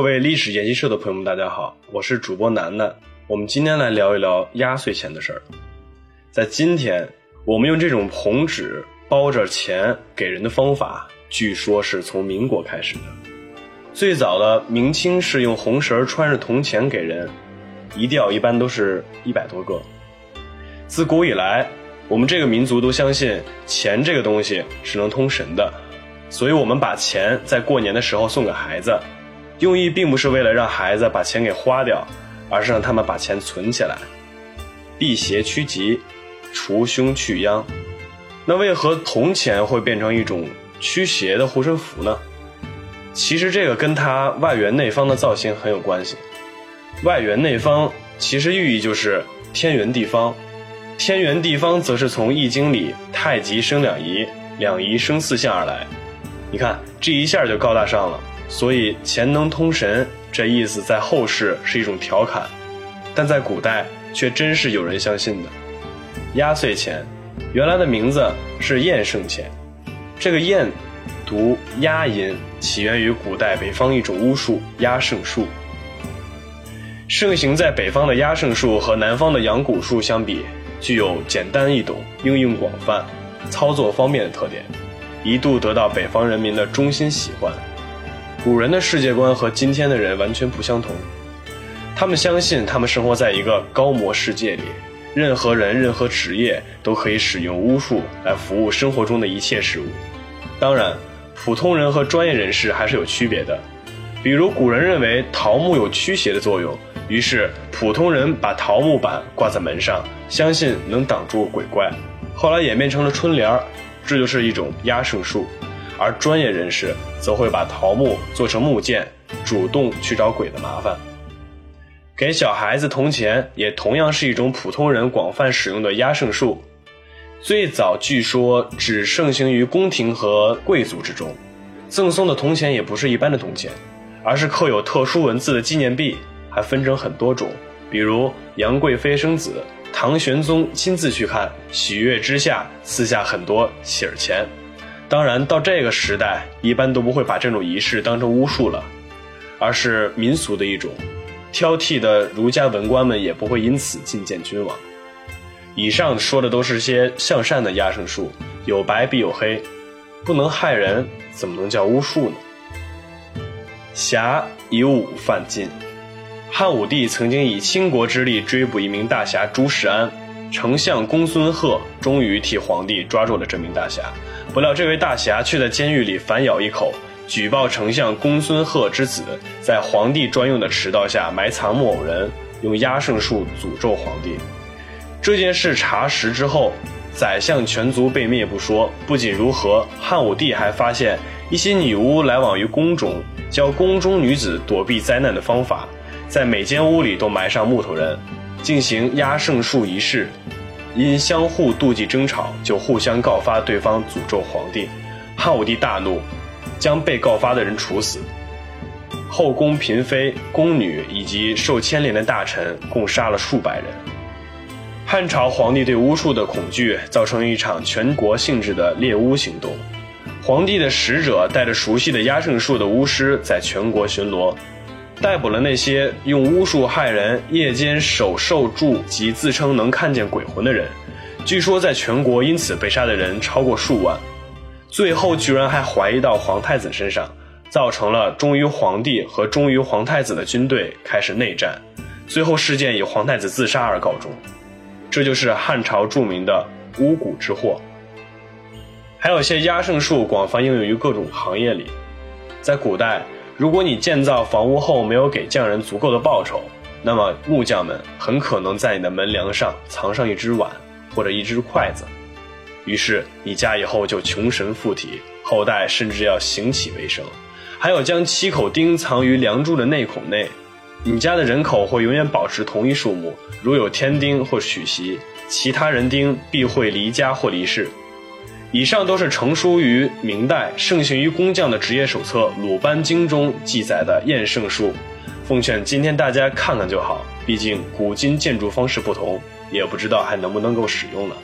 各位历史研习社的朋友们，大家好，我是主播楠楠。我们今天来聊一聊压岁钱的事儿。在今天，我们用这种红纸包着钱给人的方法，据说是从民国开始的。最早的明清是用红绳穿着铜钱给人，一吊一般都是一百多个。自古以来，我们这个民族都相信钱这个东西是能通神的，所以我们把钱在过年的时候送给孩子。用意并不是为了让孩子把钱给花掉，而是让他们把钱存起来，辟邪趋吉，除凶去殃。那为何铜钱会变成一种驱邪的护身符呢？其实这个跟它外圆内方的造型很有关系。外圆内方其实寓意就是天圆地方，天圆地方则是从《易经》里太极生两仪，两仪生四象而来。你看这一下就高大上了。所以钱能通神，这意思在后世是一种调侃，但在古代却真是有人相信的。压岁钱，原来的名字是验圣钱，这个验读压音，起源于古代北方一种巫术压圣术。盛行在北方的压圣术和南方的阳蛊术相比，具有简单易懂、应用广泛、操作方便的特点，一度得到北方人民的衷心喜欢。古人的世界观和今天的人完全不相同，他们相信他们生活在一个高魔世界里，任何人、任何职业都可以使用巫术来服务生活中的一切事物。当然，普通人和专业人士还是有区别的。比如，古人认为桃木有驱邪的作用，于是普通人把桃木板挂在门上，相信能挡住鬼怪。后来演变成了春联儿，这就是一种压胜术。而专业人士则会把桃木做成木剑，主动去找鬼的麻烦。给小孩子铜钱也同样是一种普通人广泛使用的压胜术。最早据说只盛行于宫廷和贵族之中。赠送的铜钱也不是一般的铜钱，而是刻有特殊文字的纪念币，还分成很多种，比如杨贵妃生子，唐玄宗亲自去看，喜悦之下赐下很多喜儿钱。当然，到这个时代，一般都不会把这种仪式当成巫术了，而是民俗的一种。挑剔的儒家文官们也不会因此觐见君王。以上说的都是些向善的压胜术，有白必有黑，不能害人，怎么能叫巫术呢？侠以武犯禁。汉武帝曾经以倾国之力追捕一名大侠朱世安。丞相公孙贺终于替皇帝抓住了这名大侠，不料这位大侠却在监狱里反咬一口，举报丞相公孙贺之子在皇帝专用的池道下埋藏木偶人，用压胜术诅咒皇帝。这件事查实之后，宰相全族被灭不说，不仅如何，汉武帝还发现一些女巫来往于宫中，教宫中女子躲避灾难的方法，在每间屋里都埋上木头人。进行压胜术仪式，因相互妒忌争吵，就互相告发对方诅咒皇帝。汉武帝大怒，将被告发的人处死。后宫嫔妃、宫女以及受牵连的大臣共杀了数百人。汉朝皇帝对巫术的恐惧，造成了一场全国性质的猎巫行动。皇帝的使者带着熟悉的压胜术的巫师，在全国巡逻。逮捕了那些用巫术害人、夜间守兽柱及自称能看见鬼魂的人，据说在全国因此被杀的人超过数万。最后居然还怀疑到皇太子身上，造成了忠于皇帝和忠于皇太子的军队开始内战，最后事件以皇太子自杀而告终。这就是汉朝著名的巫蛊之祸。还有些压胜术广泛应用于各种行业里，在古代。如果你建造房屋后没有给匠人足够的报酬，那么木匠们很可能在你的门梁上藏上一只碗或者一只筷子，于是你家以后就穷神附体，后代甚至要行乞为生。还有将七口钉藏于梁柱的内孔内，你家的人口会永远保持同一数目。如有添丁或娶媳，其他人丁必会离家或离世。以上都是成书于明代、盛行于工匠的职业手册《鲁班经》中记载的验圣术。奉劝今天大家看看就好，毕竟古今建筑方式不同，也不知道还能不能够使用了。